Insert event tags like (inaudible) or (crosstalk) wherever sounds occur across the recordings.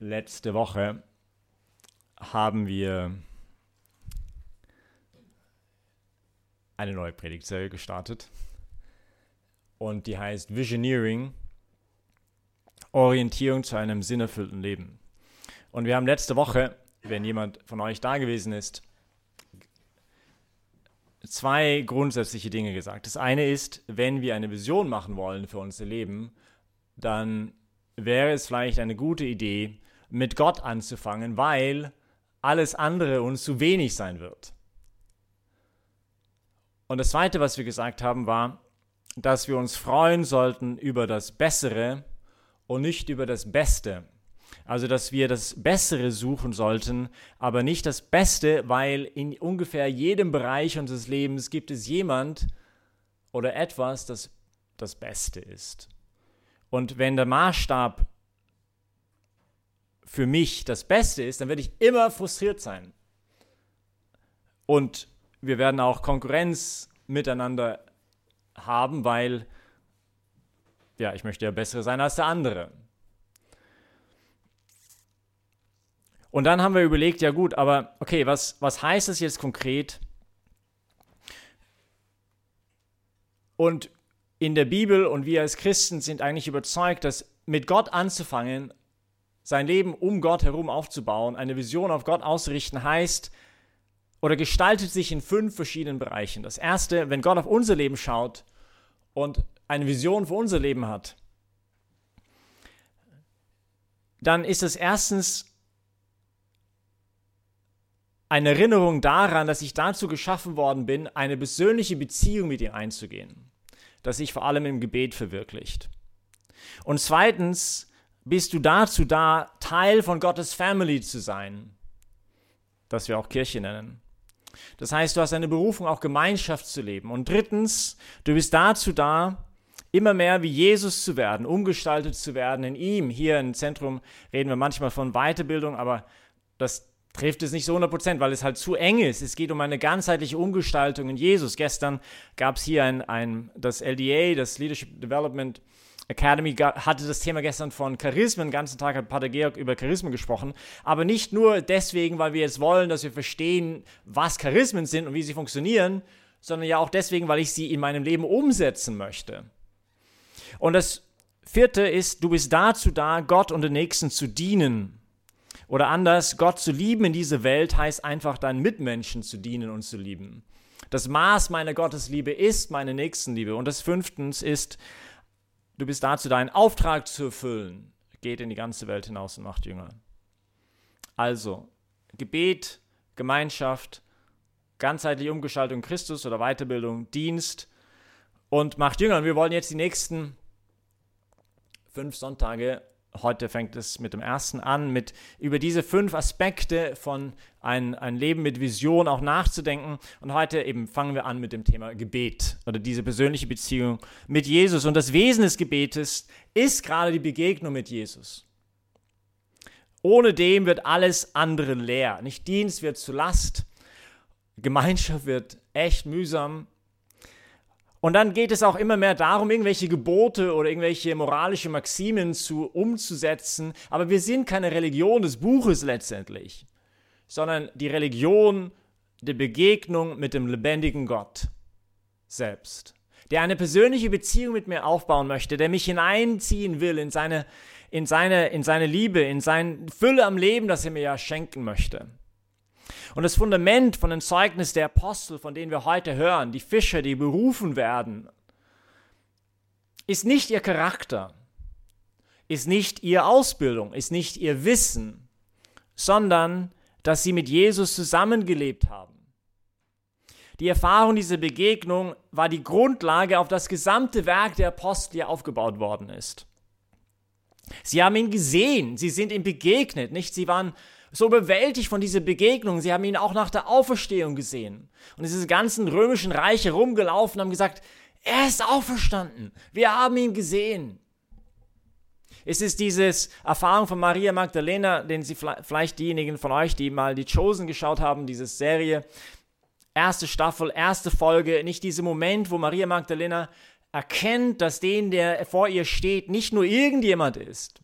Letzte Woche haben wir eine neue Predigtserie gestartet und die heißt Visioneering, Orientierung zu einem sinnerfüllten Leben. Und wir haben letzte Woche, wenn jemand von euch da gewesen ist, zwei grundsätzliche Dinge gesagt. Das eine ist, wenn wir eine Vision machen wollen für unser Leben, dann wäre es vielleicht eine gute Idee, mit Gott anzufangen, weil alles andere uns zu wenig sein wird. Und das Zweite, was wir gesagt haben, war, dass wir uns freuen sollten über das Bessere und nicht über das Beste. Also, dass wir das Bessere suchen sollten, aber nicht das Beste, weil in ungefähr jedem Bereich unseres Lebens gibt es jemand oder etwas, das das Beste ist. Und wenn der Maßstab für mich das Beste ist, dann werde ich immer frustriert sein. Und wir werden auch Konkurrenz miteinander haben, weil ja, ich möchte ja besser sein als der andere. Und dann haben wir überlegt, ja gut, aber okay, was, was heißt das jetzt konkret? Und in der Bibel und wir als Christen sind eigentlich überzeugt, dass mit Gott anzufangen, sein Leben um Gott herum aufzubauen, eine Vision auf Gott auszurichten, heißt oder gestaltet sich in fünf verschiedenen Bereichen. Das erste, wenn Gott auf unser Leben schaut und eine Vision für unser Leben hat, dann ist es erstens eine Erinnerung daran, dass ich dazu geschaffen worden bin, eine persönliche Beziehung mit ihm einzugehen das sich vor allem im Gebet verwirklicht. Und zweitens bist du dazu da, Teil von Gottes Family zu sein, das wir auch Kirche nennen. Das heißt, du hast eine Berufung, auch Gemeinschaft zu leben. Und drittens, du bist dazu da, immer mehr wie Jesus zu werden, umgestaltet zu werden in ihm. Hier im Zentrum reden wir manchmal von Weiterbildung, aber das trifft es nicht so 100% weil es halt zu eng ist. Es geht um eine ganzheitliche Umgestaltung in Jesus. Gestern gab es hier ein, ein, das LDA, das Leadership Development Academy, hatte das Thema gestern von Charismen. Den ganzen Tag hat Pater Georg über Charismen gesprochen. Aber nicht nur deswegen, weil wir jetzt wollen, dass wir verstehen, was Charismen sind und wie sie funktionieren, sondern ja auch deswegen, weil ich sie in meinem Leben umsetzen möchte. Und das vierte ist, du bist dazu da, Gott und den Nächsten zu dienen. Oder anders, Gott zu lieben in dieser Welt heißt einfach deinen Mitmenschen zu dienen und zu lieben. Das Maß meiner Gottesliebe ist meine Nächstenliebe. Und das fünftens ist, du bist dazu, deinen Auftrag zu erfüllen. Geht in die ganze Welt hinaus und macht Jünger. Also, Gebet, Gemeinschaft, ganzheitliche Umgestaltung Christus oder Weiterbildung, Dienst und macht Jünger. Und wir wollen jetzt die nächsten fünf Sonntage Heute fängt es mit dem ersten an, mit über diese fünf Aspekte von ein, ein Leben mit Vision auch nachzudenken. Und heute eben fangen wir an mit dem Thema Gebet oder diese persönliche Beziehung mit Jesus. Und das Wesen des Gebetes ist gerade die Begegnung mit Jesus. Ohne dem wird alles andere leer. Nicht Dienst wird zu Last, Gemeinschaft wird echt mühsam, und dann geht es auch immer mehr darum, irgendwelche Gebote oder irgendwelche moralische Maximen zu, umzusetzen. Aber wir sind keine Religion des Buches letztendlich, sondern die Religion der Begegnung mit dem lebendigen Gott selbst, der eine persönliche Beziehung mit mir aufbauen möchte, der mich hineinziehen will in seine, in seine, in seine Liebe, in seine Fülle am Leben, das er mir ja schenken möchte. Und das Fundament von den Zeugnissen der Apostel, von denen wir heute hören, die Fischer, die berufen werden, ist nicht ihr Charakter, ist nicht ihre Ausbildung, ist nicht ihr Wissen, sondern dass sie mit Jesus zusammengelebt haben. Die Erfahrung dieser Begegnung war die Grundlage, auf das gesamte Werk der Apostel aufgebaut worden ist. Sie haben ihn gesehen, sie sind ihm begegnet, nicht? Sie waren so überwältigt von dieser Begegnung. Sie haben ihn auch nach der Auferstehung gesehen. Und diese ganzen römischen Reiche rumgelaufen haben gesagt, er ist auferstanden. Wir haben ihn gesehen. Es ist diese Erfahrung von Maria Magdalena, den Sie vielleicht diejenigen von euch, die mal die Chosen geschaut haben, diese Serie, erste Staffel, erste Folge, nicht dieser Moment, wo Maria Magdalena erkennt, dass den, der vor ihr steht, nicht nur irgendjemand ist,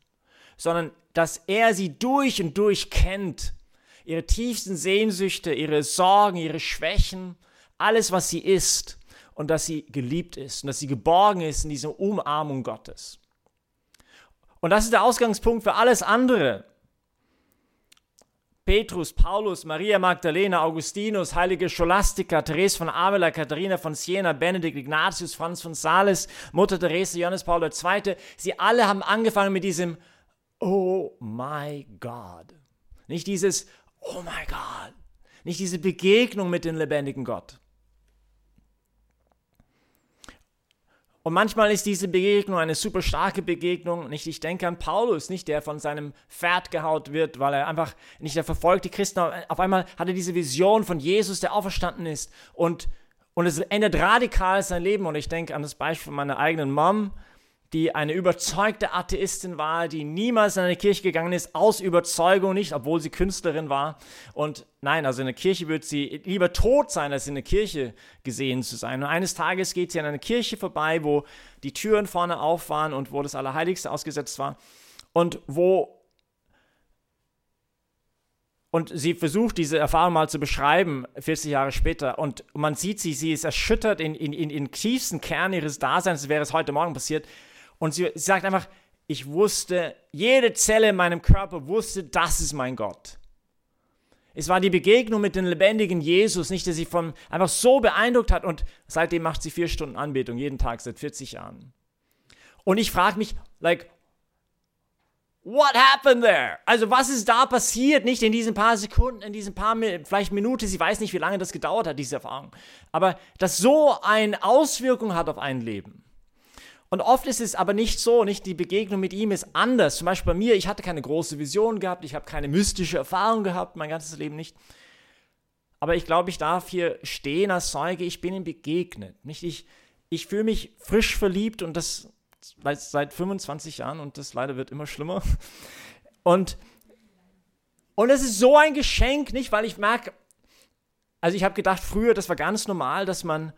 sondern dass er sie durch und durch kennt. Ihre tiefsten Sehnsüchte, ihre Sorgen, ihre Schwächen, alles, was sie ist. Und dass sie geliebt ist und dass sie geborgen ist in dieser Umarmung Gottes. Und das ist der Ausgangspunkt für alles andere. Petrus, Paulus, Maria Magdalena, Augustinus, heilige Scholastica, Therese von Avila, Katharina von Siena, Benedikt Ignatius, Franz von Sales, Mutter Therese, Johannes Paul II. Sie alle haben angefangen mit diesem Oh my God. Nicht dieses Oh my God. Nicht diese Begegnung mit dem lebendigen Gott. Und manchmal ist diese Begegnung eine super starke Begegnung. Nicht, ich denke an Paulus, nicht der von seinem Pferd gehaut wird, weil er einfach nicht der verfolgte Christen. Auf einmal hat er diese Vision von Jesus, der auferstanden ist. Und, und es ändert radikal sein Leben. Und ich denke an das Beispiel meiner eigenen Mom, die eine überzeugte Atheistin war, die niemals in eine Kirche gegangen ist, aus Überzeugung nicht, obwohl sie Künstlerin war. Und nein, also in der Kirche wird sie lieber tot sein, als in der Kirche gesehen zu sein. Und eines Tages geht sie an eine Kirche vorbei, wo die Türen vorne auf waren und wo das Allerheiligste ausgesetzt war. Und wo und sie versucht diese Erfahrung mal zu beschreiben, 40 Jahre später. Und man sieht sie, sie ist erschüttert in, in, in, in tiefsten Kern ihres Daseins, wäre es heute Morgen passiert. Und sie, sagt einfach, ich wusste, jede Zelle in meinem Körper wusste, das ist mein Gott. Es war die Begegnung mit dem lebendigen Jesus, nicht, der sie von einfach so beeindruckt hat. Und seitdem macht sie vier Stunden Anbetung, jeden Tag seit 40 Jahren. Und ich frage mich, like, what happened there? Also was ist da passiert? Nicht in diesen paar Sekunden, in diesen paar, vielleicht Minuten, sie weiß nicht, wie lange das gedauert hat, diese Erfahrung. Aber das so eine Auswirkung hat auf ein Leben. Und oft ist es aber nicht so, nicht die Begegnung mit ihm ist anders. Zum Beispiel bei mir, ich hatte keine große Vision gehabt, ich habe keine mystische Erfahrung gehabt, mein ganzes Leben nicht. Aber ich glaube, ich darf hier stehen als Zeuge, ich bin ihm begegnet. Nicht ich, ich fühle mich frisch verliebt und das seit 25 Jahren und das leider wird immer schlimmer. (laughs) Und, und es ist so ein Geschenk, nicht, weil ich merke, also ich habe gedacht, früher, das war ganz normal, dass man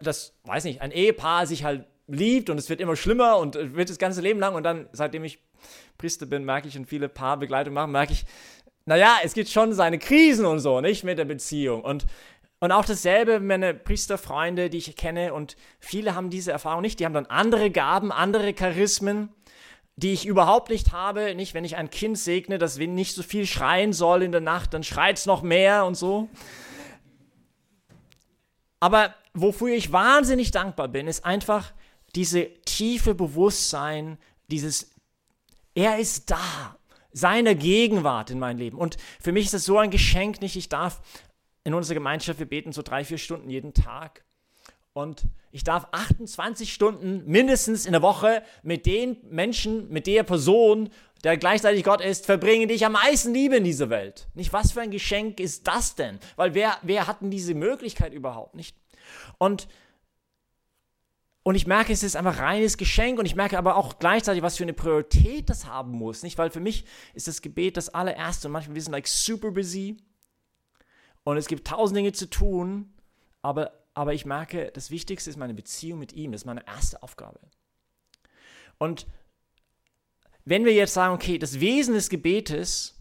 das, weiß nicht, ein Ehepaar sich halt liebt und es wird immer schlimmer und wird das ganze Leben lang und dann, seitdem ich Priester bin, merke ich und viele Paarbegleitung machen, merke ich, naja, es gibt schon seine Krisen und so, nicht mit der Beziehung. Und, und auch dasselbe, meine Priesterfreunde, die ich kenne und viele haben diese Erfahrung nicht, die haben dann andere Gaben, andere Charismen, die ich überhaupt nicht habe. Nicht, wenn ich ein Kind segne, das nicht so viel schreien soll in der Nacht, dann schreit es noch mehr und so. Aber wofür ich wahnsinnig dankbar bin, ist einfach diese tiefe Bewusstsein, dieses, er ist da, seine Gegenwart in meinem Leben. Und für mich ist das so ein Geschenk, nicht? Ich darf in unserer Gemeinschaft, wir beten so drei, vier Stunden jeden Tag. Und ich darf 28 Stunden mindestens in der Woche mit den Menschen, mit der Person, der gleichzeitig Gott ist, verbringen, die ich am meisten liebe in dieser Welt. Nicht, was für ein Geschenk ist das denn? Weil wer, wer hat denn diese Möglichkeit überhaupt nicht? Und, und ich merke, es ist einfach reines Geschenk und ich merke aber auch gleichzeitig, was für eine Priorität das haben muss. Nicht, weil für mich ist das Gebet das allererste und manchmal wir sind like super busy und es gibt tausend Dinge zu tun, aber, aber ich merke, das Wichtigste ist meine Beziehung mit ihm, das ist meine erste Aufgabe. Und wenn wir jetzt sagen, okay, das Wesen des Gebetes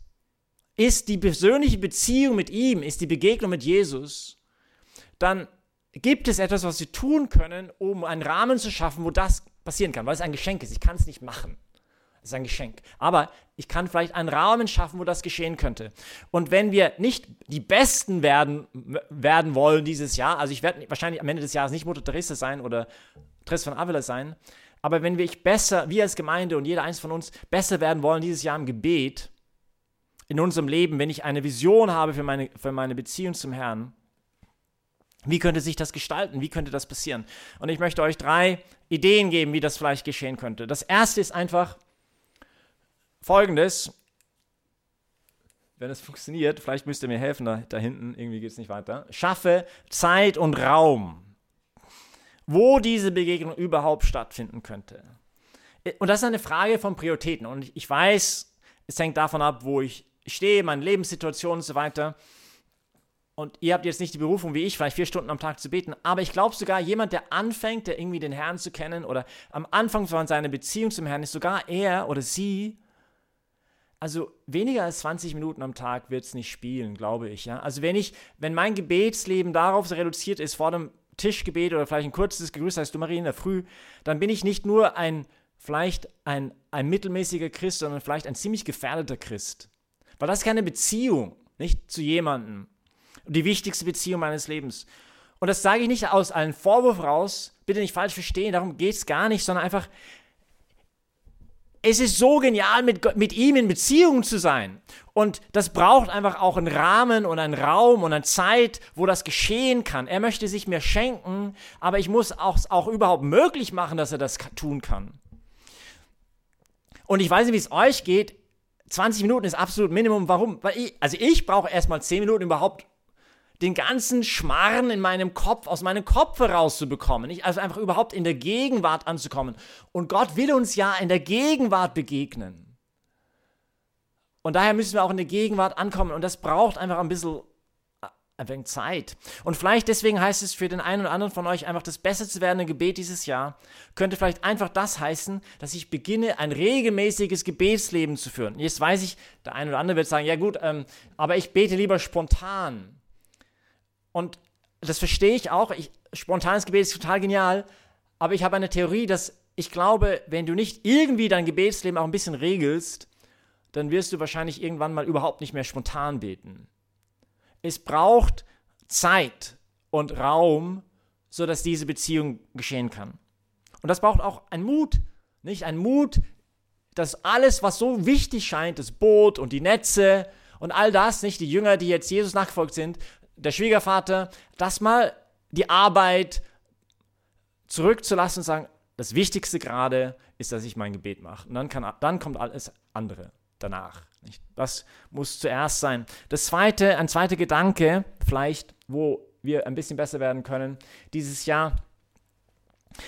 ist die persönliche Beziehung mit ihm, ist die Begegnung mit Jesus, dann gibt es etwas, was wir tun können, um einen Rahmen zu schaffen, wo das passieren kann, weil es ein Geschenk ist. Ich kann es nicht machen. Es ist ein Geschenk. Aber ich kann vielleicht einen Rahmen schaffen, wo das geschehen könnte. Und wenn wir nicht die Besten werden, werden wollen dieses Jahr, also ich werde wahrscheinlich am Ende des Jahres nicht Mutter Teresa sein oder Therese von Avila sein, aber wenn wir besser, wir als Gemeinde und jeder eins von uns besser werden wollen dieses Jahr im Gebet, in unserem Leben, wenn ich eine Vision habe für meine, für meine Beziehung zum Herrn, wie könnte sich das gestalten? Wie könnte das passieren? Und ich möchte euch drei Ideen geben, wie das vielleicht geschehen könnte. Das erste ist einfach folgendes. Wenn es funktioniert, vielleicht müsst ihr mir helfen da, da hinten, irgendwie geht es nicht weiter. Schaffe Zeit und Raum, wo diese Begegnung überhaupt stattfinden könnte. Und das ist eine Frage von Prioritäten. Und ich weiß, es hängt davon ab, wo ich stehe, meine Lebenssituation und so weiter. Und ihr habt jetzt nicht die Berufung wie ich, vielleicht vier Stunden am Tag zu beten, aber ich glaube sogar, jemand, der anfängt, der irgendwie den Herrn zu kennen oder am Anfang von seiner Beziehung zum Herrn ist, sogar er oder sie, also weniger als 20 Minuten am Tag wird es nicht spielen, glaube ich. Ja? Also wenn ich, wenn mein Gebetsleben darauf reduziert ist, vor dem Tischgebet oder vielleicht ein kurzes Gegrüß heißt du Marie in der Früh, dann bin ich nicht nur ein, vielleicht ein, ein mittelmäßiger Christ, sondern vielleicht ein ziemlich gefährdeter Christ. Weil das ist keine Beziehung, nicht zu jemandem die wichtigste Beziehung meines Lebens. Und das sage ich nicht aus einem Vorwurf raus, bitte nicht falsch verstehen, darum geht es gar nicht, sondern einfach, es ist so genial, mit, mit ihm in Beziehung zu sein. Und das braucht einfach auch einen Rahmen und einen Raum und eine Zeit, wo das geschehen kann. Er möchte sich mir schenken, aber ich muss auch, auch überhaupt möglich machen, dass er das tun kann. Und ich weiß nicht, wie es euch geht. 20 Minuten ist absolut Minimum. Warum? Weil ich, also ich brauche erstmal 10 Minuten überhaupt, den ganzen Schmarren in meinem Kopf, aus meinem Kopf herauszubekommen. Also einfach überhaupt in der Gegenwart anzukommen. Und Gott will uns ja in der Gegenwart begegnen. Und daher müssen wir auch in der Gegenwart ankommen. Und das braucht einfach ein bisschen äh, ein wenig Zeit. Und vielleicht deswegen heißt es für den einen oder anderen von euch einfach das besser zu werden im Gebet dieses Jahr, könnte vielleicht einfach das heißen, dass ich beginne, ein regelmäßiges Gebetsleben zu führen. Jetzt weiß ich, der eine oder andere wird sagen, ja gut, ähm, aber ich bete lieber spontan. Und das verstehe ich auch. Ich, spontanes Gebet ist total genial. Aber ich habe eine Theorie, dass ich glaube, wenn du nicht irgendwie dein Gebetsleben auch ein bisschen regelst, dann wirst du wahrscheinlich irgendwann mal überhaupt nicht mehr spontan beten. Es braucht Zeit und Raum, sodass diese Beziehung geschehen kann. Und das braucht auch einen Mut, nicht? Ein Mut, dass alles, was so wichtig scheint, das Boot und die Netze und all das, nicht die Jünger, die jetzt Jesus nachgefolgt sind, der Schwiegervater, das mal die Arbeit zurückzulassen und sagen, das Wichtigste gerade ist, dass ich mein Gebet mache. Und dann, kann, dann kommt alles andere danach. Das muss zuerst sein. Das zweite, ein zweiter Gedanke, vielleicht, wo wir ein bisschen besser werden können, dieses Jahr.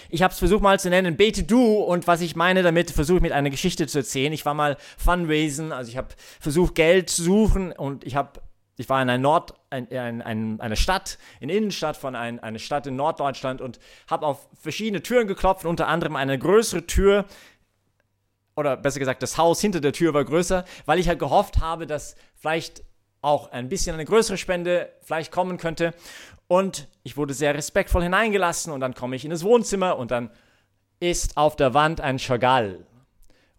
Ich habe es versucht mal zu nennen, bete du und was ich meine damit, versuche ich mit einer Geschichte zu erzählen. Ich war mal Fundraisen, also ich habe versucht Geld zu suchen und ich habe ich war in einer, Nord, ein, ein, ein, eine Stadt, in Innenstadt von ein, einer Stadt in Norddeutschland und habe auf verschiedene Türen geklopft, unter anderem eine größere Tür, oder besser gesagt, das Haus hinter der Tür war größer, weil ich halt gehofft habe, dass vielleicht auch ein bisschen eine größere Spende vielleicht kommen könnte. Und ich wurde sehr respektvoll hineingelassen und dann komme ich in das Wohnzimmer und dann ist auf der Wand ein Chagall.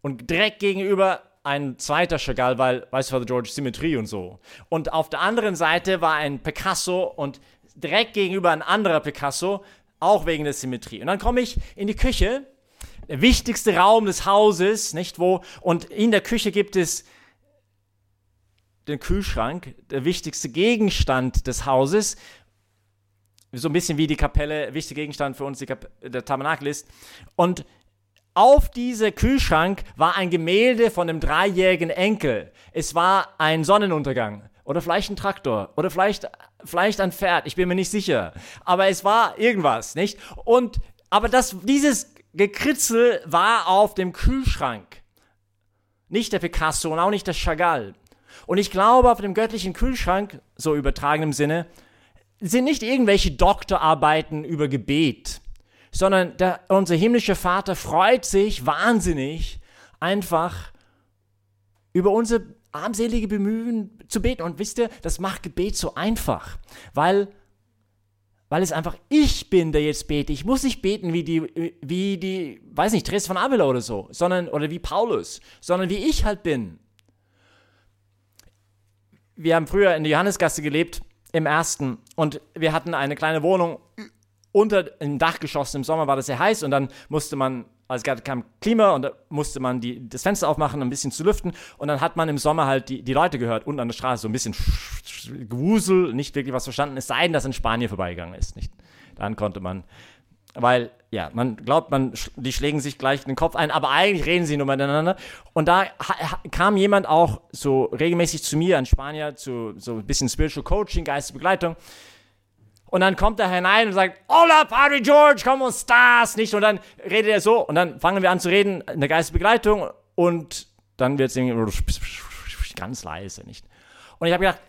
Und direkt gegenüber ein zweiter Chagall, weil, weißt du, Father George, Symmetrie und so. Und auf der anderen Seite war ein Picasso und direkt gegenüber ein anderer Picasso, auch wegen der Symmetrie. Und dann komme ich in die Küche, der wichtigste Raum des Hauses, nicht wo, und in der Küche gibt es den Kühlschrank, der wichtigste Gegenstand des Hauses, so ein bisschen wie die Kapelle, wichtiger Gegenstand für uns der Tabernakel ist. Und auf diesem Kühlschrank war ein Gemälde von einem dreijährigen Enkel. Es war ein Sonnenuntergang oder vielleicht ein Traktor oder vielleicht, vielleicht ein Pferd, ich bin mir nicht sicher. Aber es war irgendwas, nicht? Und, aber das, dieses Gekritzel war auf dem Kühlschrank. Nicht der Picasso und auch nicht der Chagall. Und ich glaube, auf dem göttlichen Kühlschrank, so übertragenem Sinne, sind nicht irgendwelche Doktorarbeiten über Gebet sondern der, unser himmlischer Vater freut sich wahnsinnig einfach über unser armselige Bemühen zu beten. Und wisst ihr, das macht Gebet so einfach, weil, weil es einfach ich bin, der jetzt bete. Ich muss nicht beten wie die, wie die, weiß nicht, Therese von Avila oder so, sondern, oder wie Paulus, sondern wie ich halt bin. Wir haben früher in der Johannesgasse gelebt, im ersten, und wir hatten eine kleine Wohnung unter im Dachgeschoss. Im Sommer war das sehr heiß und dann musste man, also es kam Klima und da musste man die, das Fenster aufmachen, um ein bisschen zu lüften. Und dann hat man im Sommer halt die, die Leute gehört, unten an der Straße, so ein bisschen Gewusel, nicht wirklich was verstanden, es sei denn, dass in Spanien vorbeigegangen ist. Nicht? Dann konnte man, weil, ja, man glaubt, man, die schlägen sich gleich den Kopf ein, aber eigentlich reden sie nur miteinander. Und da kam jemand auch so regelmäßig zu mir, ein Spanier, zu so ein bisschen Spiritual Coaching, Geistesbegleitung. Begleitung und dann kommt er hinein und sagt, Hola, Padre George, komm uns das, nicht? Und dann redet er so und dann fangen wir an zu reden in der Geistesbegleitung und dann wird es ganz leise, nicht? Und ich habe gedacht,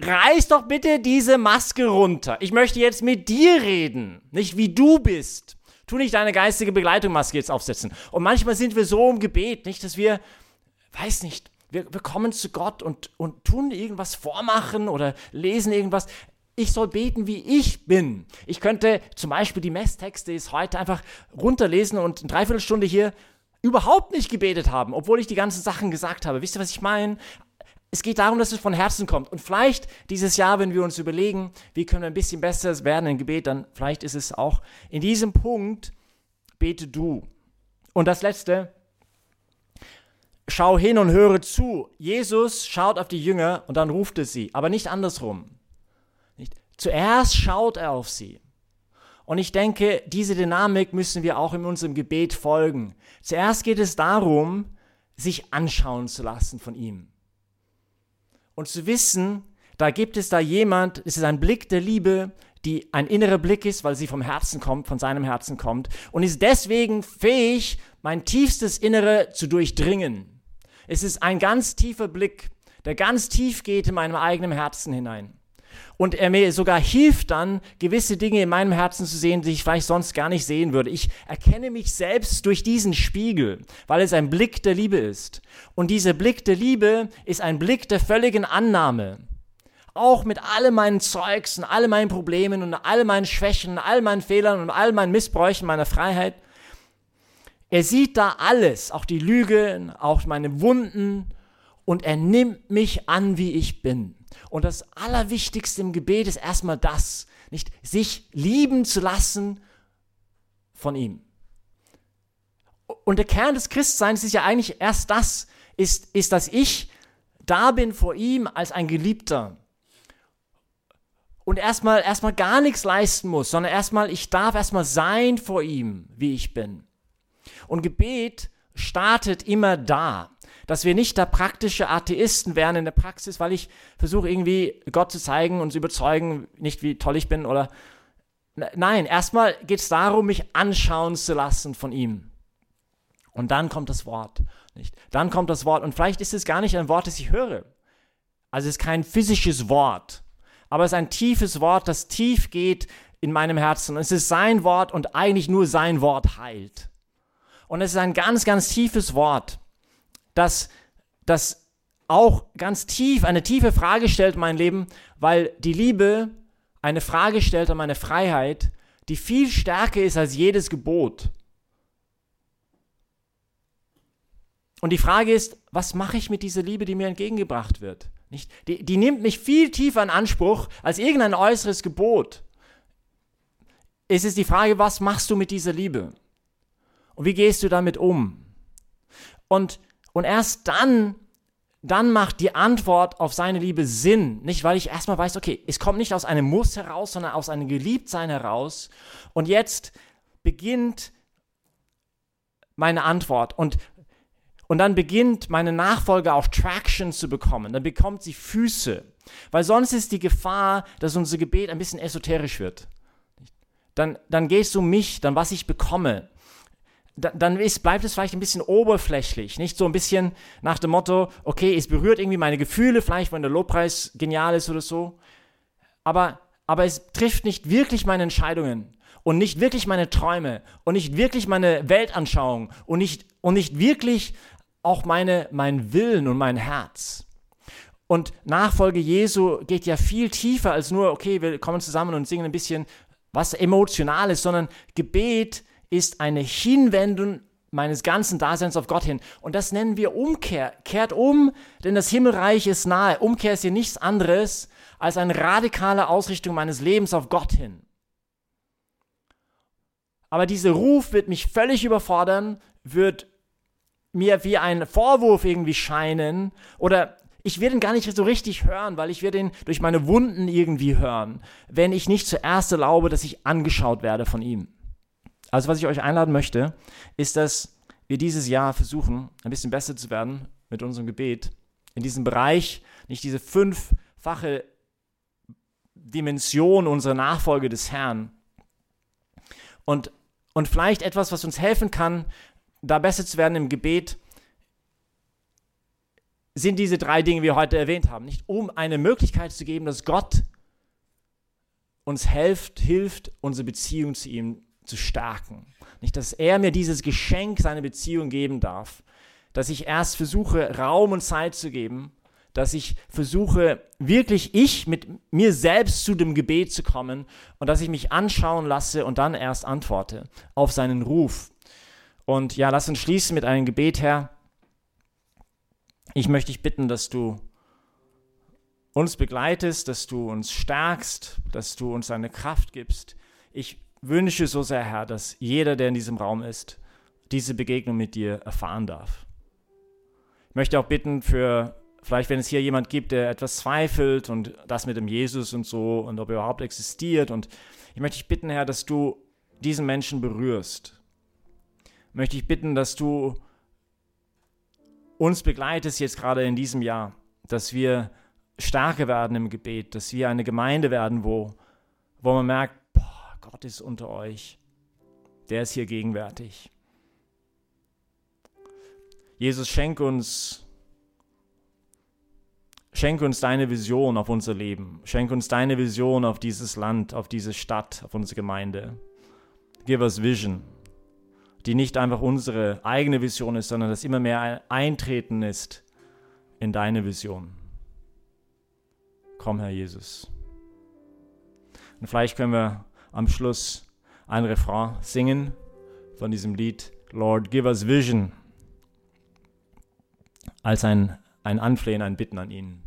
reiß doch bitte diese Maske runter. Ich möchte jetzt mit dir reden, nicht wie du bist. Tu nicht deine geistige Begleitungsmaske jetzt aufsetzen. Und manchmal sind wir so im Gebet, nicht, dass wir, weiß nicht, wir, wir kommen zu Gott und, und tun irgendwas vormachen oder lesen irgendwas. Ich soll beten, wie ich bin. Ich könnte zum Beispiel die Messtexte ist heute einfach runterlesen und eine Dreiviertelstunde hier überhaupt nicht gebetet haben, obwohl ich die ganzen Sachen gesagt habe. Wisst ihr, was ich meine? Es geht darum, dass es von Herzen kommt. Und vielleicht dieses Jahr, wenn wir uns überlegen, wie können wir ein bisschen besser werden im Gebet, dann vielleicht ist es auch in diesem Punkt, bete du. Und das letzte, schau hin und höre zu. Jesus schaut auf die Jünger und dann ruft er sie, aber nicht andersrum. Zuerst schaut er auf sie. Und ich denke, diese Dynamik müssen wir auch in unserem Gebet folgen. Zuerst geht es darum, sich anschauen zu lassen von ihm. Und zu wissen, da gibt es da jemand, es ist ein Blick der Liebe, die ein innerer Blick ist, weil sie vom Herzen kommt, von seinem Herzen kommt und ist deswegen fähig, mein tiefstes Innere zu durchdringen. Es ist ein ganz tiefer Blick, der ganz tief geht in meinem eigenen Herzen hinein und er mir sogar hilft dann, gewisse Dinge in meinem Herzen zu sehen, die ich vielleicht sonst gar nicht sehen würde. Ich erkenne mich selbst durch diesen Spiegel, weil es ein Blick der Liebe ist. Und dieser Blick der Liebe ist ein Blick der völligen Annahme. Auch mit all meinen Zeugs und all meinen Problemen und all meinen Schwächen, all meinen Fehlern und all meinen Missbräuchen meiner Freiheit. Er sieht da alles, auch die Lüge, auch meine Wunden und er nimmt mich an, wie ich bin. Und das Allerwichtigste im Gebet ist erstmal das, nicht sich lieben zu lassen von ihm. Und der Kern des Christseins ist ja eigentlich erst das, ist, ist, dass ich da bin vor ihm als ein Geliebter. Und erstmal, erstmal gar nichts leisten muss, sondern erstmal, ich darf erstmal sein vor ihm, wie ich bin. Und Gebet startet immer da dass wir nicht da praktische Atheisten werden in der Praxis, weil ich versuche irgendwie Gott zu zeigen und zu überzeugen, nicht wie toll ich bin oder nein, erstmal geht es darum, mich anschauen zu lassen von ihm. Und dann kommt das Wort, nicht? Dann kommt das Wort und vielleicht ist es gar nicht ein Wort, das ich höre. Also es ist kein physisches Wort, aber es ist ein tiefes Wort, das tief geht in meinem Herzen. Es ist sein Wort und eigentlich nur sein Wort heilt. Und es ist ein ganz, ganz tiefes Wort dass das auch ganz tief, eine tiefe Frage stellt in mein Leben, weil die Liebe eine Frage stellt an meine Freiheit, die viel stärker ist als jedes Gebot. Und die Frage ist, was mache ich mit dieser Liebe, die mir entgegengebracht wird? Nicht? Die, die nimmt mich viel tiefer in Anspruch als irgendein äußeres Gebot. Es ist die Frage, was machst du mit dieser Liebe? Und wie gehst du damit um? Und und erst dann, dann macht die Antwort auf seine Liebe Sinn. Nicht, weil ich erstmal weiß, okay, es kommt nicht aus einem Muss heraus, sondern aus einem Geliebtsein heraus. Und jetzt beginnt meine Antwort. Und, und dann beginnt meine Nachfolge auch Traction zu bekommen. Dann bekommt sie Füße. Weil sonst ist die Gefahr, dass unser Gebet ein bisschen esoterisch wird. Dann, dann geht es um mich, dann was ich bekomme dann ist, bleibt es vielleicht ein bisschen oberflächlich, nicht so ein bisschen nach dem Motto, okay, es berührt irgendwie meine Gefühle, vielleicht wenn der Lobpreis genial ist oder so, aber, aber es trifft nicht wirklich meine Entscheidungen und nicht wirklich meine Träume und nicht wirklich meine Weltanschauung und nicht, und nicht wirklich auch meine, mein Willen und mein Herz. Und Nachfolge Jesu geht ja viel tiefer als nur, okay, wir kommen zusammen und singen ein bisschen was Emotionales, sondern Gebet ist eine Hinwendung meines ganzen Daseins auf Gott hin. Und das nennen wir Umkehr. Kehrt um, denn das Himmelreich ist nahe. Umkehr ist hier nichts anderes als eine radikale Ausrichtung meines Lebens auf Gott hin. Aber dieser Ruf wird mich völlig überfordern, wird mir wie ein Vorwurf irgendwie scheinen oder ich werde ihn gar nicht so richtig hören, weil ich werde ihn durch meine Wunden irgendwie hören, wenn ich nicht zuerst erlaube, dass ich angeschaut werde von ihm. Also was ich euch einladen möchte, ist, dass wir dieses Jahr versuchen, ein bisschen besser zu werden mit unserem Gebet. In diesem Bereich nicht diese fünffache Dimension unserer Nachfolge des Herrn. Und, und vielleicht etwas, was uns helfen kann, da besser zu werden im Gebet, sind diese drei Dinge, die wir heute erwähnt haben, nicht um eine Möglichkeit zu geben, dass Gott uns hilft, hilft, unsere Beziehung zu ihm zu stärken. Nicht, dass er mir dieses Geschenk, seine Beziehung geben darf, dass ich erst versuche, Raum und Zeit zu geben, dass ich versuche, wirklich ich mit mir selbst zu dem Gebet zu kommen und dass ich mich anschauen lasse und dann erst antworte auf seinen Ruf. Und ja, lass uns schließen mit einem Gebet, Herr. Ich möchte dich bitten, dass du uns begleitest, dass du uns stärkst, dass du uns eine Kraft gibst. Ich wünsche so sehr, Herr, dass jeder, der in diesem Raum ist, diese Begegnung mit dir erfahren darf. Ich möchte auch bitten für, vielleicht wenn es hier jemand gibt, der etwas zweifelt und das mit dem Jesus und so und ob er überhaupt existiert. Und ich möchte dich bitten, Herr, dass du diesen Menschen berührst. Ich möchte dich bitten, dass du uns begleitest jetzt gerade in diesem Jahr, dass wir stärker werden im Gebet, dass wir eine Gemeinde werden, wo, wo man merkt, Gott ist unter euch. Der ist hier gegenwärtig. Jesus, schenk uns, schenk uns deine Vision auf unser Leben. Schenk uns deine Vision auf dieses Land, auf diese Stadt, auf unsere Gemeinde. Give us vision, die nicht einfach unsere eigene Vision ist, sondern dass immer mehr ein Eintreten ist in deine Vision. Komm, Herr Jesus. Und vielleicht können wir am Schluss ein Refrain singen von diesem Lied, Lord, give us vision als ein, ein Anflehen, ein Bitten an ihn.